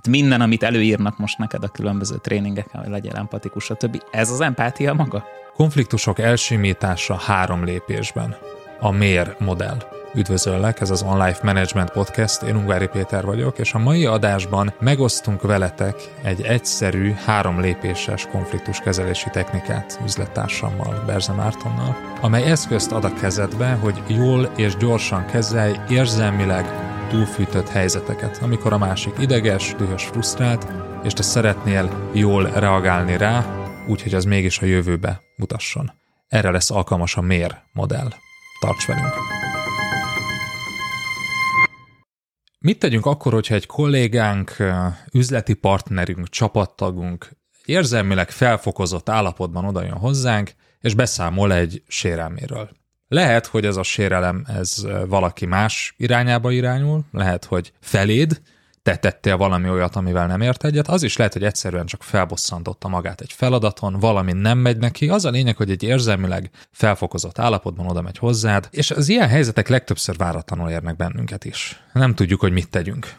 Tehát minden, amit előírnak most neked a különböző tréningeken, hogy legyél empatikus, stb. Ez az empátia maga? Konfliktusok elsimítása három lépésben. A mér modell. Üdvözöllek, ez az On Life Management Podcast, én Ungvári Péter vagyok, és a mai adásban megosztunk veletek egy egyszerű, három lépéses konfliktuskezelési technikát üzlettársammal, Berze Mártonnal, amely eszközt ad a kezedbe, hogy jól és gyorsan kezelj érzelmileg túlfűtött helyzeteket, amikor a másik ideges, dühös, frusztrált, és te szeretnél jól reagálni rá, úgyhogy az mégis a jövőbe mutasson. Erre lesz alkalmas a mér modell. Tarts velünk! Mit tegyünk akkor, hogyha egy kollégánk, üzleti partnerünk, csapattagunk érzelmileg felfokozott állapotban odajön hozzánk, és beszámol egy sérelméről. Lehet, hogy ez a sérelem ez valaki más irányába irányul, lehet, hogy feléd, te tettél valami olyat, amivel nem ért egyet, az is lehet, hogy egyszerűen csak felbosszantotta magát egy feladaton, valami nem megy neki. Az a lényeg, hogy egy érzelmileg felfokozott állapotban oda megy hozzád, és az ilyen helyzetek legtöbbször váratlanul érnek bennünket is. Nem tudjuk, hogy mit tegyünk.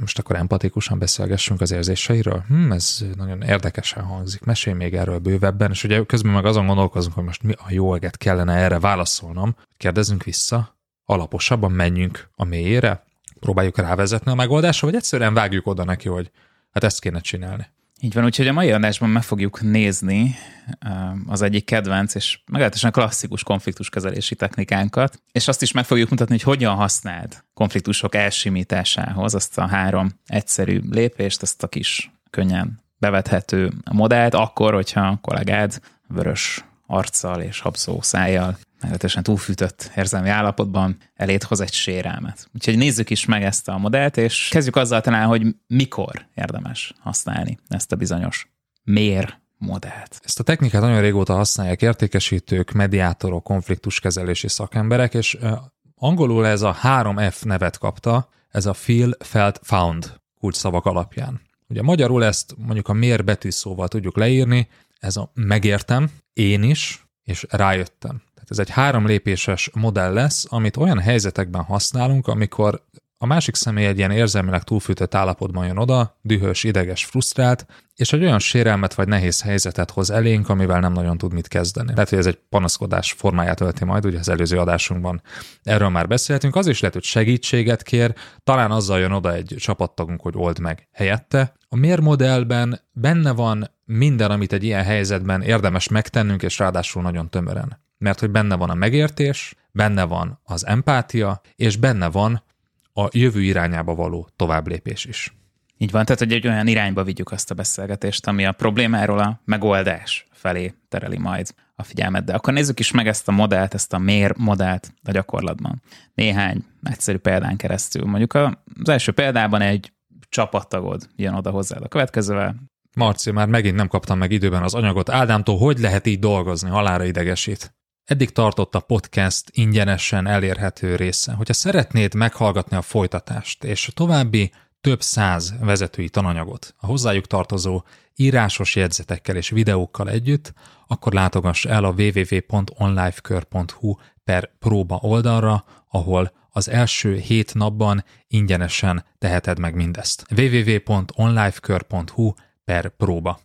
Most akkor empatikusan beszélgessünk az érzéseiről? Hm, ez nagyon érdekesen hangzik. Mesélj még erről bővebben, és ugye közben meg azon gondolkozunk, hogy most mi a jó eget kellene erre válaszolnom. Kérdezzünk vissza, alaposabban menjünk a mélyére, próbáljuk rávezetni a megoldásra, vagy egyszerűen vágjuk oda neki, hogy hát ezt kéne csinálni. Így van, úgyhogy a mai adásban meg fogjuk nézni az egyik kedvenc és meglehetősen klasszikus konfliktuskezelési technikánkat, és azt is meg fogjuk mutatni, hogy hogyan használd konfliktusok elsimításához azt a három egyszerű lépést, ezt a kis könnyen bevethető modellt, akkor, hogyha a kollégád vörös arccal és habszó szájjal meglehetősen túlfűtött érzelmi állapotban elét hoz egy sérelmet. Úgyhogy nézzük is meg ezt a modellt, és kezdjük azzal talán, hogy mikor érdemes használni ezt a bizonyos mér modellt. Ezt a technikát nagyon régóta használják értékesítők, mediátorok, konfliktuskezelési szakemberek, és angolul ez a 3F nevet kapta, ez a Feel, Felt, Found kulcsszavak alapján. Ugye magyarul ezt mondjuk a mér betűszóval tudjuk leírni, ez a megértem, én is, és rájöttem. Tehát ez egy három lépéses modell lesz, amit olyan helyzetekben használunk, amikor a másik személy egy ilyen érzelmileg túlfűtött állapotban jön oda, dühös, ideges, frusztrált, és egy olyan sérelmet vagy nehéz helyzetet hoz elénk, amivel nem nagyon tud mit kezdeni. Lehet, hogy ez egy panaszkodás formáját ölti majd, ugye az előző adásunkban erről már beszéltünk. Az is lehet, hogy segítséget kér, talán azzal jön oda egy csapattagunk, hogy old meg helyette. A mérmodellben benne van minden, amit egy ilyen helyzetben érdemes megtennünk, és ráadásul nagyon tömören. Mert hogy benne van a megértés, benne van az empátia, és benne van a jövő irányába való továbblépés is. Így van, tehát hogy egy olyan irányba vigyük azt a beszélgetést, ami a problémáról a megoldás felé tereli majd a figyelmet. De akkor nézzük is meg ezt a modellt, ezt a mér modellt a gyakorlatban. Néhány egyszerű példán keresztül. Mondjuk az első példában egy csapattagod jön oda hozzád a következővel. Marci, már megint nem kaptam meg időben az anyagot. Ádámtól hogy lehet így dolgozni? Halára idegesít. Eddig tartott a podcast ingyenesen elérhető része. Hogyha szeretnéd meghallgatni a folytatást és további több száz vezetői tananyagot a hozzájuk tartozó írásos jegyzetekkel és videókkal együtt, akkor látogass el a www.onlifekör.hu per próba oldalra, ahol az első hét napban ingyenesen teheted meg mindezt. www.onlifekör.hu per próba.